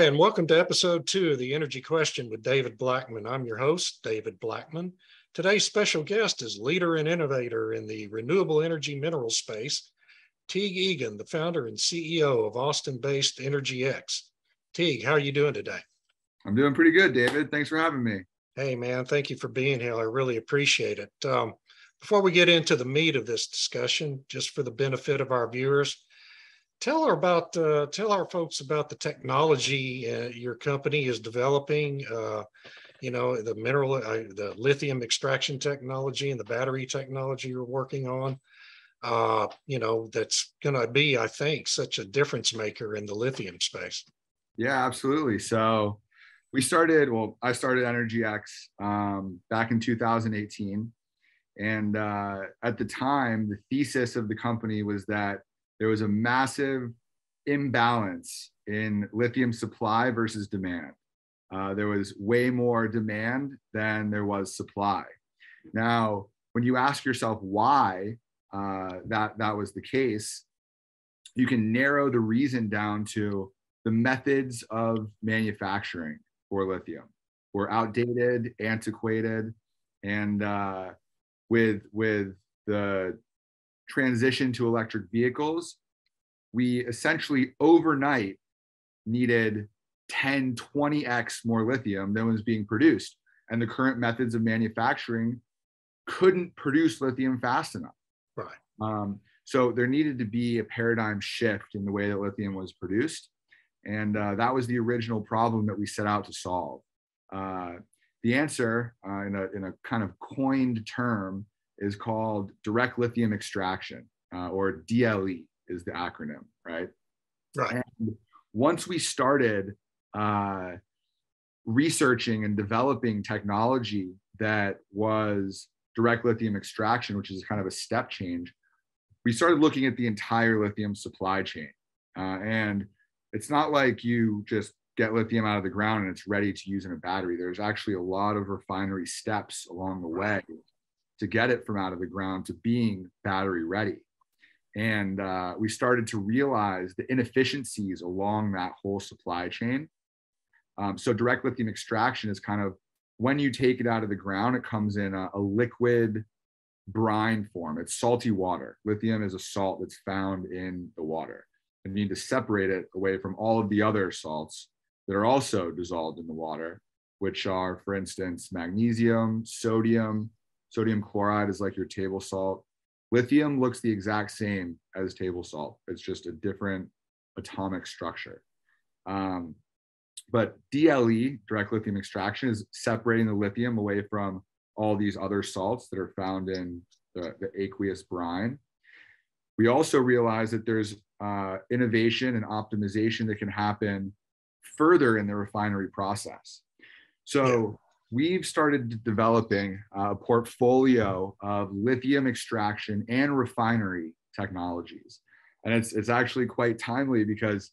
Hi, and welcome to episode two of the Energy Question with David Blackmon. I'm your host, David Blackmon. Today's special guest is leader and innovator in the renewable energy mineral space, Teague Egan, the founder and CEO of Austin-based Energy X. Teague, how are you doing today? I'm doing pretty good, David. Thanks for having me. Hey, man, thank you for being here. I really appreciate it. Um, before we get into the meat of this discussion, just for the benefit of our viewers, tell our about uh, tell our folks about the technology uh, your company is developing. Uh, you know the mineral, uh, the lithium extraction technology and the battery technology you're working on. Uh, you know that's going to be, I think, such a difference maker in the lithium space. Yeah, absolutely. So we started. Well, I started Energy X um, back in 2018, and uh, at the time, the thesis of the company was that there was a massive imbalance in lithium supply versus demand. Uh, there was way more demand than there was supply. Now, when you ask yourself why uh, that that was the case, you can narrow the reason down to the methods of manufacturing for lithium were outdated, antiquated, and uh, with with the transition to electric vehicles, we essentially overnight needed 10, 20x more lithium than was being produced. And the current methods of manufacturing couldn't produce lithium fast enough. Right. Um, so there needed to be a paradigm shift in the way that lithium was produced. And uh, that was the original problem that we set out to solve. Uh, the answer, uh, in, a, in a kind of coined term, is called direct lithium extraction uh, or DLE is the acronym, right? Right. And once we started uh, researching and developing technology that was direct lithium extraction, which is kind of a step change, we started looking at the entire lithium supply chain. Uh, and it's not like you just get lithium out of the ground and it's ready to use in a battery. There's actually a lot of refinery steps along the way to get it from out of the ground to being battery ready. And uh, we started to realize the inefficiencies along that whole supply chain. Um, so, direct lithium extraction is kind of when you take it out of the ground, it comes in a, a liquid brine form. It's salty water. Lithium is a salt that's found in the water. And you need to separate it away from all of the other salts that are also dissolved in the water, which are, for instance, magnesium, sodium, Sodium chloride is like your table salt. Lithium looks the exact same as table salt. It's just a different atomic structure. Um, but DLE, direct lithium extraction, is separating the lithium away from all these other salts that are found in the, the aqueous brine. We also realize that there's uh, innovation and optimization that can happen further in the refinery process. So we've started developing a portfolio of lithium extraction and refinery technologies. And it's, it's actually quite timely because,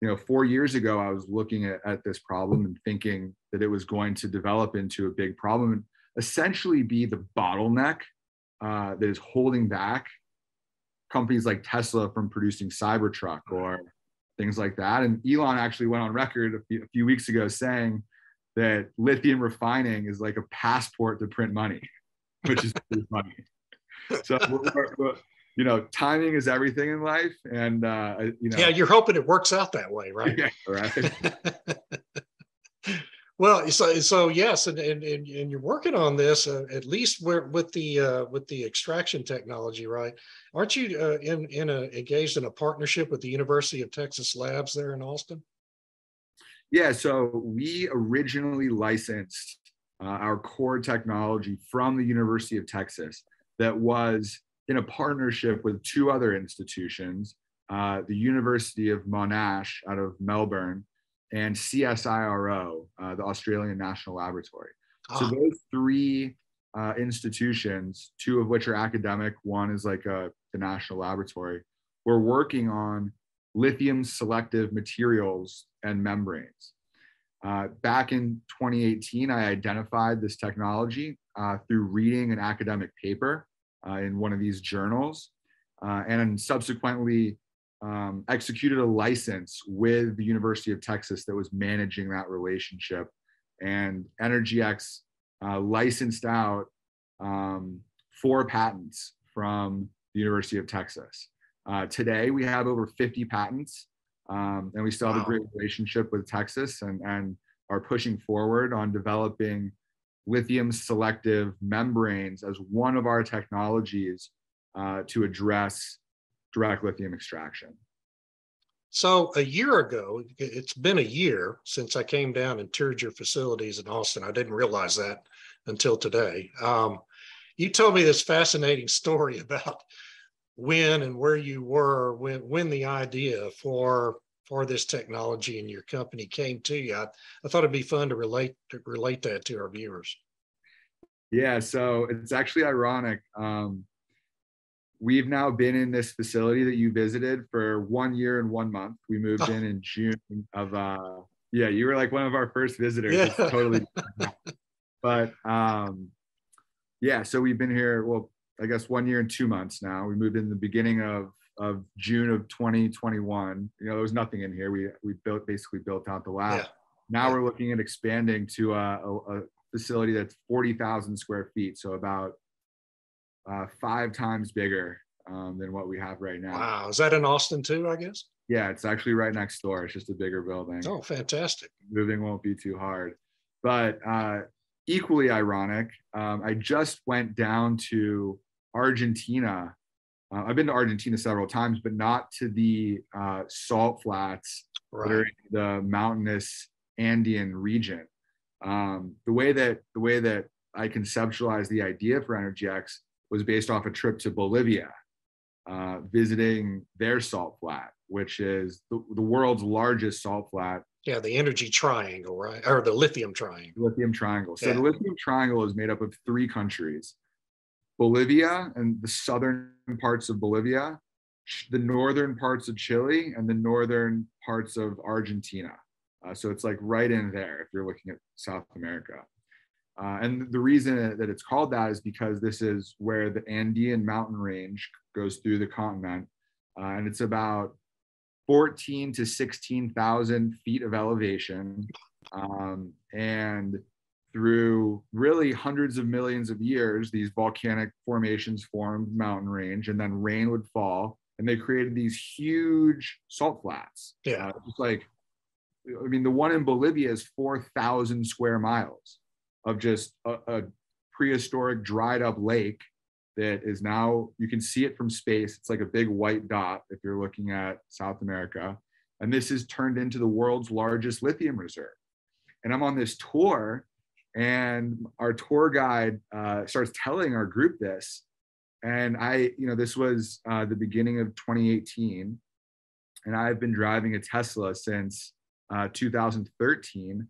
you know, four years ago, I was looking at, at this problem and thinking that it was going to develop into a big problem and essentially be the bottleneck uh, that is holding back companies like Tesla from producing Cybertruck or things like that. And Elon actually went on record a few, a few weeks ago saying that lithium refining is like a passport to print money, which is pretty funny. So, we're, we're, you know, timing is everything in life, and uh, you know. Yeah, you're hoping it works out that way, right? Yeah, right. well, so so yes, and and and, and you're working on this uh, at least where, with the uh, with the extraction technology, right? Aren't you uh, in in a engaged in a partnership with the University of Texas Labs there in Austin? Yeah, so we originally licensed uh, our core technology from the University of Texas that was in a partnership with two other institutions, uh, the University of Monash out of Melbourne and CSIRO, uh, the Australian National Laboratory. So Ah, those three uh, institutions, two of which are academic, one is like a, the national laboratory, we're working on lithium selective materials and membranes. Uh, back in 2018, I identified this technology uh, through reading an academic paper uh, in one of these journals, uh, and subsequently um, executed a license with the University of Texas that was managing that relationship. And EnergyX uh, licensed out um, four patents from the University of Texas. Uh, today, we have over 50 patents, um, and we still have Wow. a great relationship with Texas and, and are pushing forward on developing lithium selective membranes as one of our technologies uh, to address direct lithium extraction. So a year ago, it's been a year since I came down and toured your facilities in Austin. I didn't realize that until today. Um, you told me this fascinating story about when and where you were when when the idea for for this technology and your company came to you. I, I thought it'd be fun to relate to relate that to our viewers. Yeah, so it's actually ironic. Um, we've now been in this facility that you visited for one year and one month. We moved in in June of, uh, yeah, you were like one of our first visitors. Yeah. It's totally, but um, yeah, so we've been here, well, I guess one year and two months now. We moved in the beginning of, of June of 2021. You know, there was nothing in here. We, we built, basically built out the lab. Yeah. Now Yeah. we're looking at expanding to a, a, a facility that's 40,000 square feet. So about uh, five times bigger um, than what we have right now. Wow, is that in Austin too? I guess. Yeah, it's actually right next door. It's just a bigger building. Oh, fantastic. Moving won't be too hard. But uh, equally ironic, um, I just went down to Argentina. Uh, I've been to Argentina several times, but not to the uh, salt flats that are in the mountainous Andean region. Um, the way that the way that I conceptualized the idea for EnergyX was based off a trip to Bolivia, uh, visiting their salt flat, which is the, the world's largest salt flat, Yeah, the energy triangle, right? Or the lithium triangle. lithium triangle. So Yeah. the lithium triangle is made up of three countries: Bolivia and the southern parts of Bolivia, the northern parts of Chile, and the northern parts of Argentina. Uh, so it's like right in there if you're looking at South America. Uh, and the reason that it's called that is because this is where the Andean mountain range goes through the continent. Uh, and it's about 14 to 16,000 feet of elevation. Um, and through really hundreds of millions of years, these volcanic formations formed mountain range, and then rain would fall, and they created these huge salt flats. Yeah. Uh, just like, I mean, the one in Bolivia is 4,000 square miles of just a, a prehistoric dried up lake that is now, you can see it from space. It's like a big white dot if you're looking at South America. And this is turned into the world's largest lithium reserve. And I'm on this tour, and our tour guide uh, starts telling our group this. And I, you know, this was uh, the beginning of 2018. And I've been driving a Tesla since uh, 2013.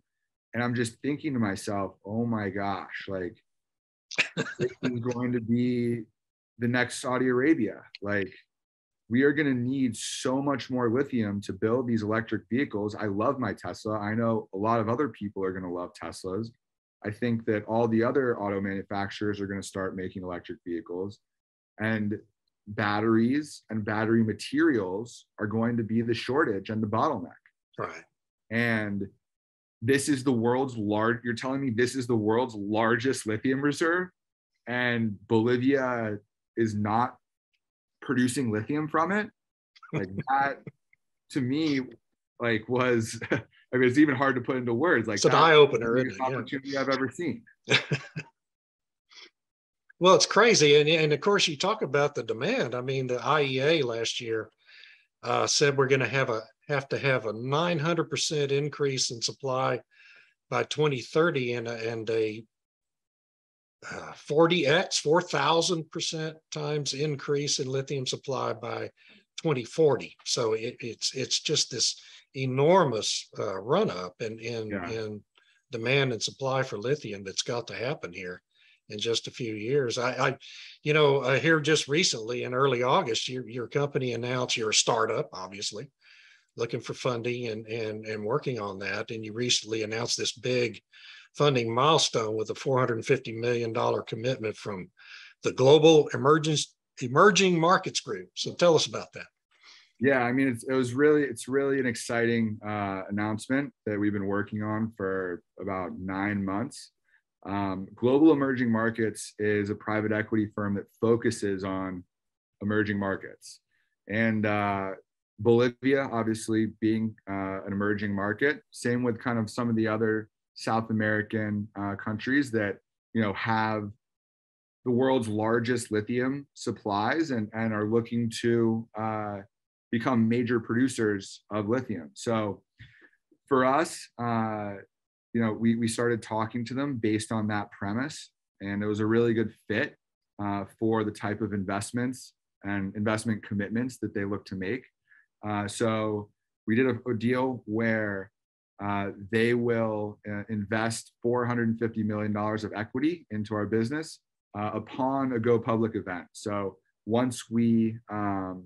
And I'm just thinking to myself, oh my gosh, like this is going to be the next Saudi Arabia. Like we are going to need so much more lithium to build these electric vehicles. I love my Tesla. I know a lot of other people are going to love Teslas. I think that all the other auto manufacturers are going to start making electric vehicles. And batteries and battery materials are going to be the shortage and the bottleneck. Right. And this is the world's large, you're telling me this is the world's largest lithium reserve, and Bolivia is not producing lithium from it. Like that to me, like was I mean it's even hard to put into words. Like It's an eye opener, the biggest it? Yeah. opportunity I've ever seen. Well, it's crazy, and and of course you talk about the demand. I mean, the IEA last year uh, said we're going to have a have to have a 900 percent increase in supply by 2030, and a, and a uh, 40x, 4,000% times increase in lithium supply by 2040. So it, it's it's just this enormous uh, run up in in, yeah. in demand and supply for lithium that's got to happen here in just a few years. I, I you know, uh, here just recently in early August, your your company announced you're a startup, obviously, looking for funding and and and working on that. And you recently announced this big funding milestone with a 450 million dollar commitment from the Global Emergence Emerging Markets Group. So tell us about that. Yeah, I mean, it was really, it's really an exciting uh, announcement that we've been working on for about nine months. Um, Global Emerging Markets is a private equity firm that focuses on emerging markets. And uh, Bolivia, obviously, being uh, an emerging market, same with kind of some of the other South American uh, countries that, you know, have the world's largest lithium supplies and, and are looking to uh, become major producers of lithium. So for us, uh, you know, we, we started talking to them based on that premise, and it was a really good fit uh, for the type of investments and investment commitments that they look to make. Uh, so we did a, a deal where uh, they will uh, invest $450 million of equity into our business uh, upon a go public event. So once we um,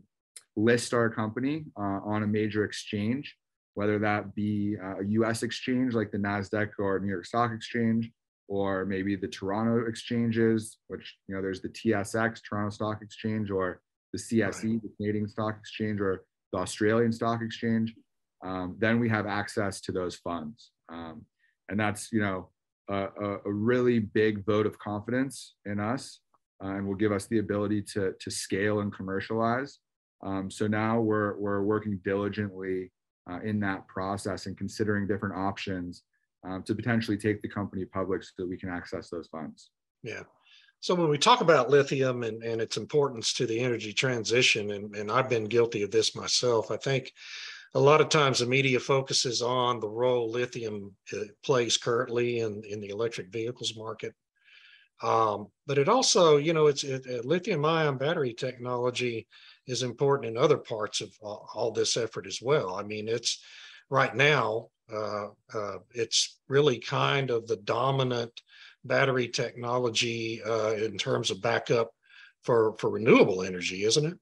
list our company uh, on a major exchange, whether that be uh, a US exchange like the NASDAQ or New York Stock Exchange, or maybe the Toronto exchanges, which, you know, there's the TSX, Toronto Stock Exchange, or the CSE, the Canadian Stock Exchange, or the Australian Stock Exchange. Um, then we have access to those funds. Um, and that's, you know, a, a, really big vote of confidence in us uh, and will give us the ability to, to scale and commercialize. Um, so now we're, we're working diligently uh, in that process and considering different options um, to potentially take the company public so that we can access those funds. Yeah. So when we talk about lithium and, and its importance to the energy transition, and, and I've been guilty of this myself, I think a lot of times the media focuses on the role lithium uh, plays currently in, in the electric vehicles market. Um, but it also, you know, it's it, uh, lithium ion battery technology is important in other parts of all, all this effort as well. I mean, it's right now, uh, uh, it's really kind of the dominant battery technology uh, in terms of backup for, for renewable energy, isn't it?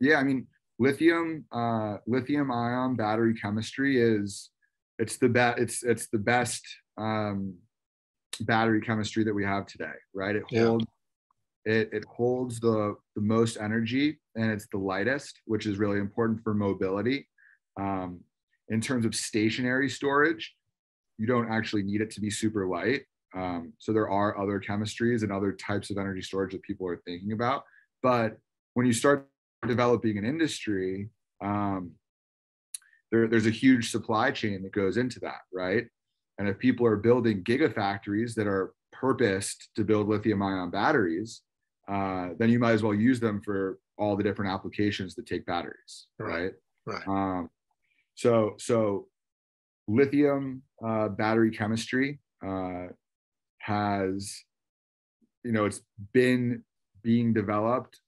Yeah, I mean, lithium uh, lithium ion battery chemistry is it's the best it's it's the best um, battery chemistry that we have today, right? It holds it, it holds the, the most energy and it's the lightest, which is really important for mobility. Um, in terms of stationary storage, you don't actually need it to be super light. Um, so there are other chemistries and other types of energy storage that people are thinking about. But when you start developing an industry, um, there, there's a huge supply chain that goes into that, right? And if people are building gigafactories that are purposed to build lithium ion batteries, uh, then you might as well use them for all the different applications that take batteries, right? Right. Um, so so lithium uh, battery chemistry uh, has, you know, it's been being developed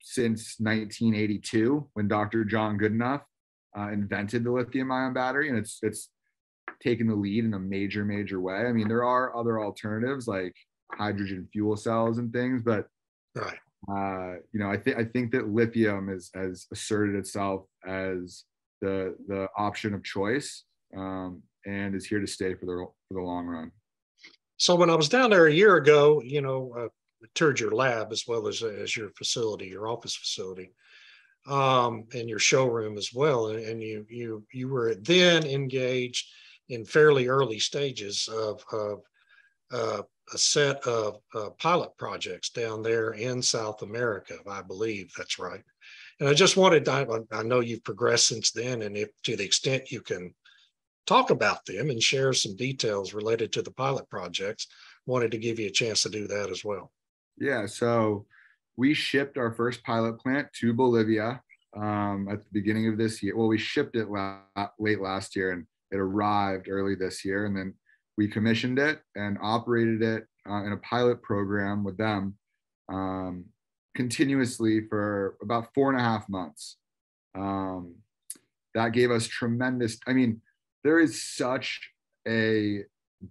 since 1982 when Dr. John Goodenough uh, invented the lithium ion battery, and it's it's taken the lead in a major major way. I mean, there are other alternatives like hydrogen fuel cells and things, but Right. Uh, you know, I think I think that lithium is, has asserted itself as the the option of choice um, and is here to stay for the for the long run. So when I was down there a year ago, you know, uh, toured your lab as well as as your facility, your office facility, um, and your showroom as well, and, and you you you were then engaged in fairly early stages of of uh, a set of uh, pilot projects down there in South America, I believe that's right. And I just wanted, I, I know you've progressed since then, and if to the extent you can talk about them and share some details related to the pilot projects, wanted to give you a chance to do that as well. Yeah, so we shipped our first pilot plant to Bolivia um, at the beginning of this year. Well, we shipped it la- late last year and it arrived early this year. And then we commissioned it and operated it uh, in a pilot program with them um, continuously for about four and a half months. Um, that gave us tremendous. I mean, there is such a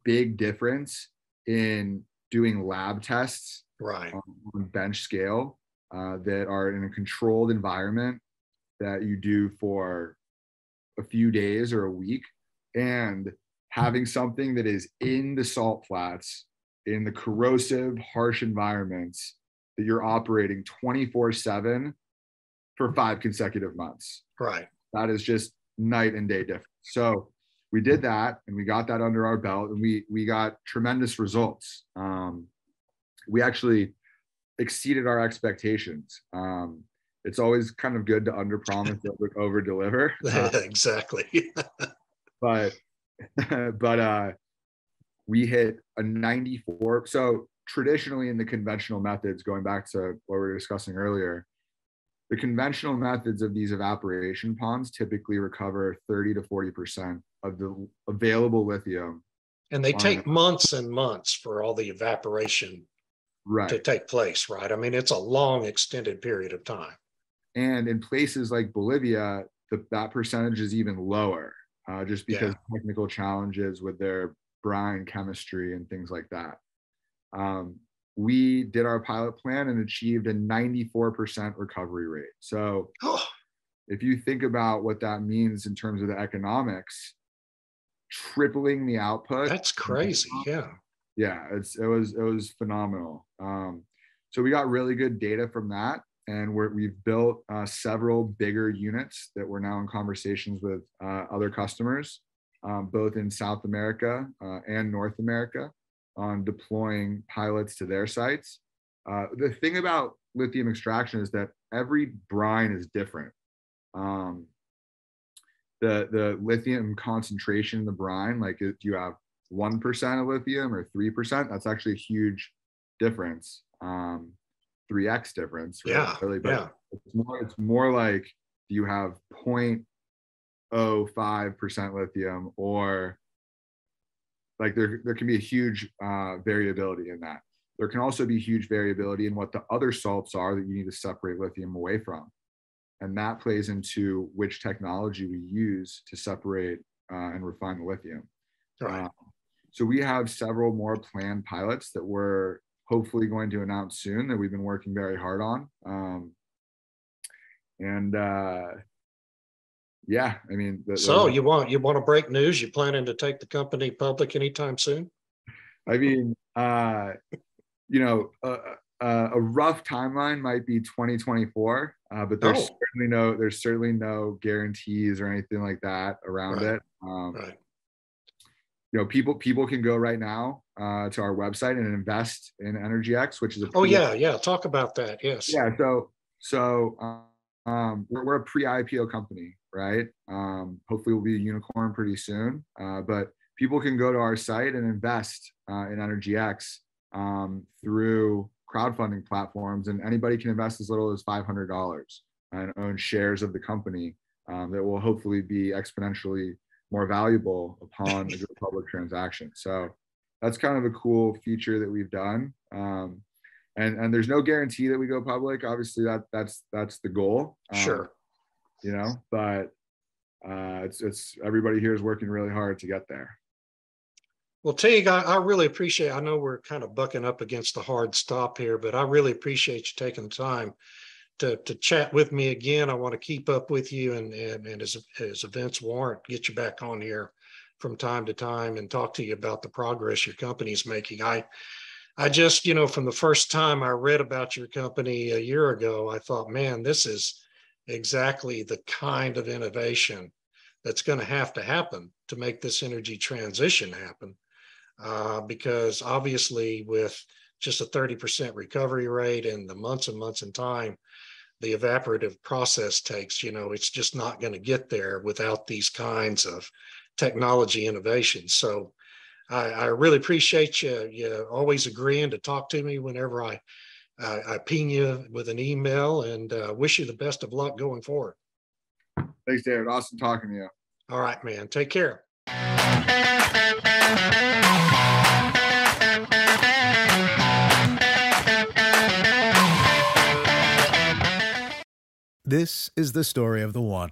big difference in doing lab tests right on, on bench scale uh, that are in a controlled environment that you do for a few days or a week and having something that is in the salt flats in the corrosive harsh environments that you're operating 24 7 for five consecutive months. Right. That is just night and day difference. So we did that and we got that under our belt and we we got tremendous results. Um, we actually exceeded our expectations. Um, it's always kind of good to under promise over deliver. Exactly. But but uh we hit a 94 so traditionally in the conventional methods going back to what we were discussing earlier the conventional methods of these evaporation ponds typically recover 30 to 40 percent of the available lithium. And they take months and months for all the evaporation right. to take place, right? I mean, it's a long, extended period of time. And in places like Bolivia, the, that percentage is even lower, uh, just because yeah. technical challenges with their brine chemistry and things like that. Um, we did our pilot plan and achieved a 94% recovery rate. So, oh. if you think about what that means in terms of the economics, tripling the output. That's crazy. Yeah. Yeah, it's it was it was phenomenal. Um, so we got really good data from that, and we're, we've built uh, several bigger units that we're now in conversations with uh, other customers, um, both in South America uh, and North America, on deploying pilots to their sites. Uh, the thing about lithium extraction is that every brine is different. Um, the the lithium concentration in the brine like if you have 1% of lithium or 3% that's actually a huge difference um 3x difference really, yeah really but yeah. it's more it's more like do you have 0.05% lithium or like there, there can be a huge uh, variability in that there can also be huge variability in what the other salts are that you need to separate lithium away from and that plays into which technology we use to separate uh, and refine the lithium. Right. Uh, so we have several more planned pilots that we're hopefully going to announce soon that we've been working very hard on. Um, and uh, yeah, I mean, the, so the, you want you want to break news? You planning to take the company public anytime soon? I mean, uh, you know, uh, uh, a rough timeline might be 2024, uh, but there's oh. certainly no there's certainly no guarantees or anything like that around right. it. Um, right. You know, people people can go right now uh, to our website and invest in Energy X, which is a oh yeah yeah talk about that yes. Yeah so so um, we're, we're a pre IPO company right? Um, hopefully we'll be a unicorn pretty soon uh, but people can go to our site and invest uh, in Energy X um, through crowdfunding platforms, and anybody can invest as little as $500 and own shares of the company um, that will hopefully be exponentially more valuable upon a public transaction. So that's kind of a cool feature that we've done. Um, and and there's no guarantee that we go public. Obviously, that that's that's the goal. Um, sure. You know, but uh, it's it's everybody here is working really hard to get there. Well, Teague, I, I, really appreciate. I know we're kind of bucking up against the hard stop here, but I really appreciate you taking the time to to chat with me again. I want to keep up with you, and and, and as as events warrant, get you back on here from time to time and talk to you about the progress your company's making. I I just, you know, from the first time I read about your company a year ago, I thought, man, this is exactly the kind of innovation that's going to have to happen to make this energy transition happen uh, because obviously with just a 30% recovery rate and the months and months in time the evaporative process takes you know it's just not going to get there without these kinds of technology innovation. So I, I really appreciate you, you always agreeing to talk to me whenever I, I ping you with an email and uh, wish you the best of luck going forward. Thanks, David. Awesome talking to you. All right, man. Take care. This is the story of the one.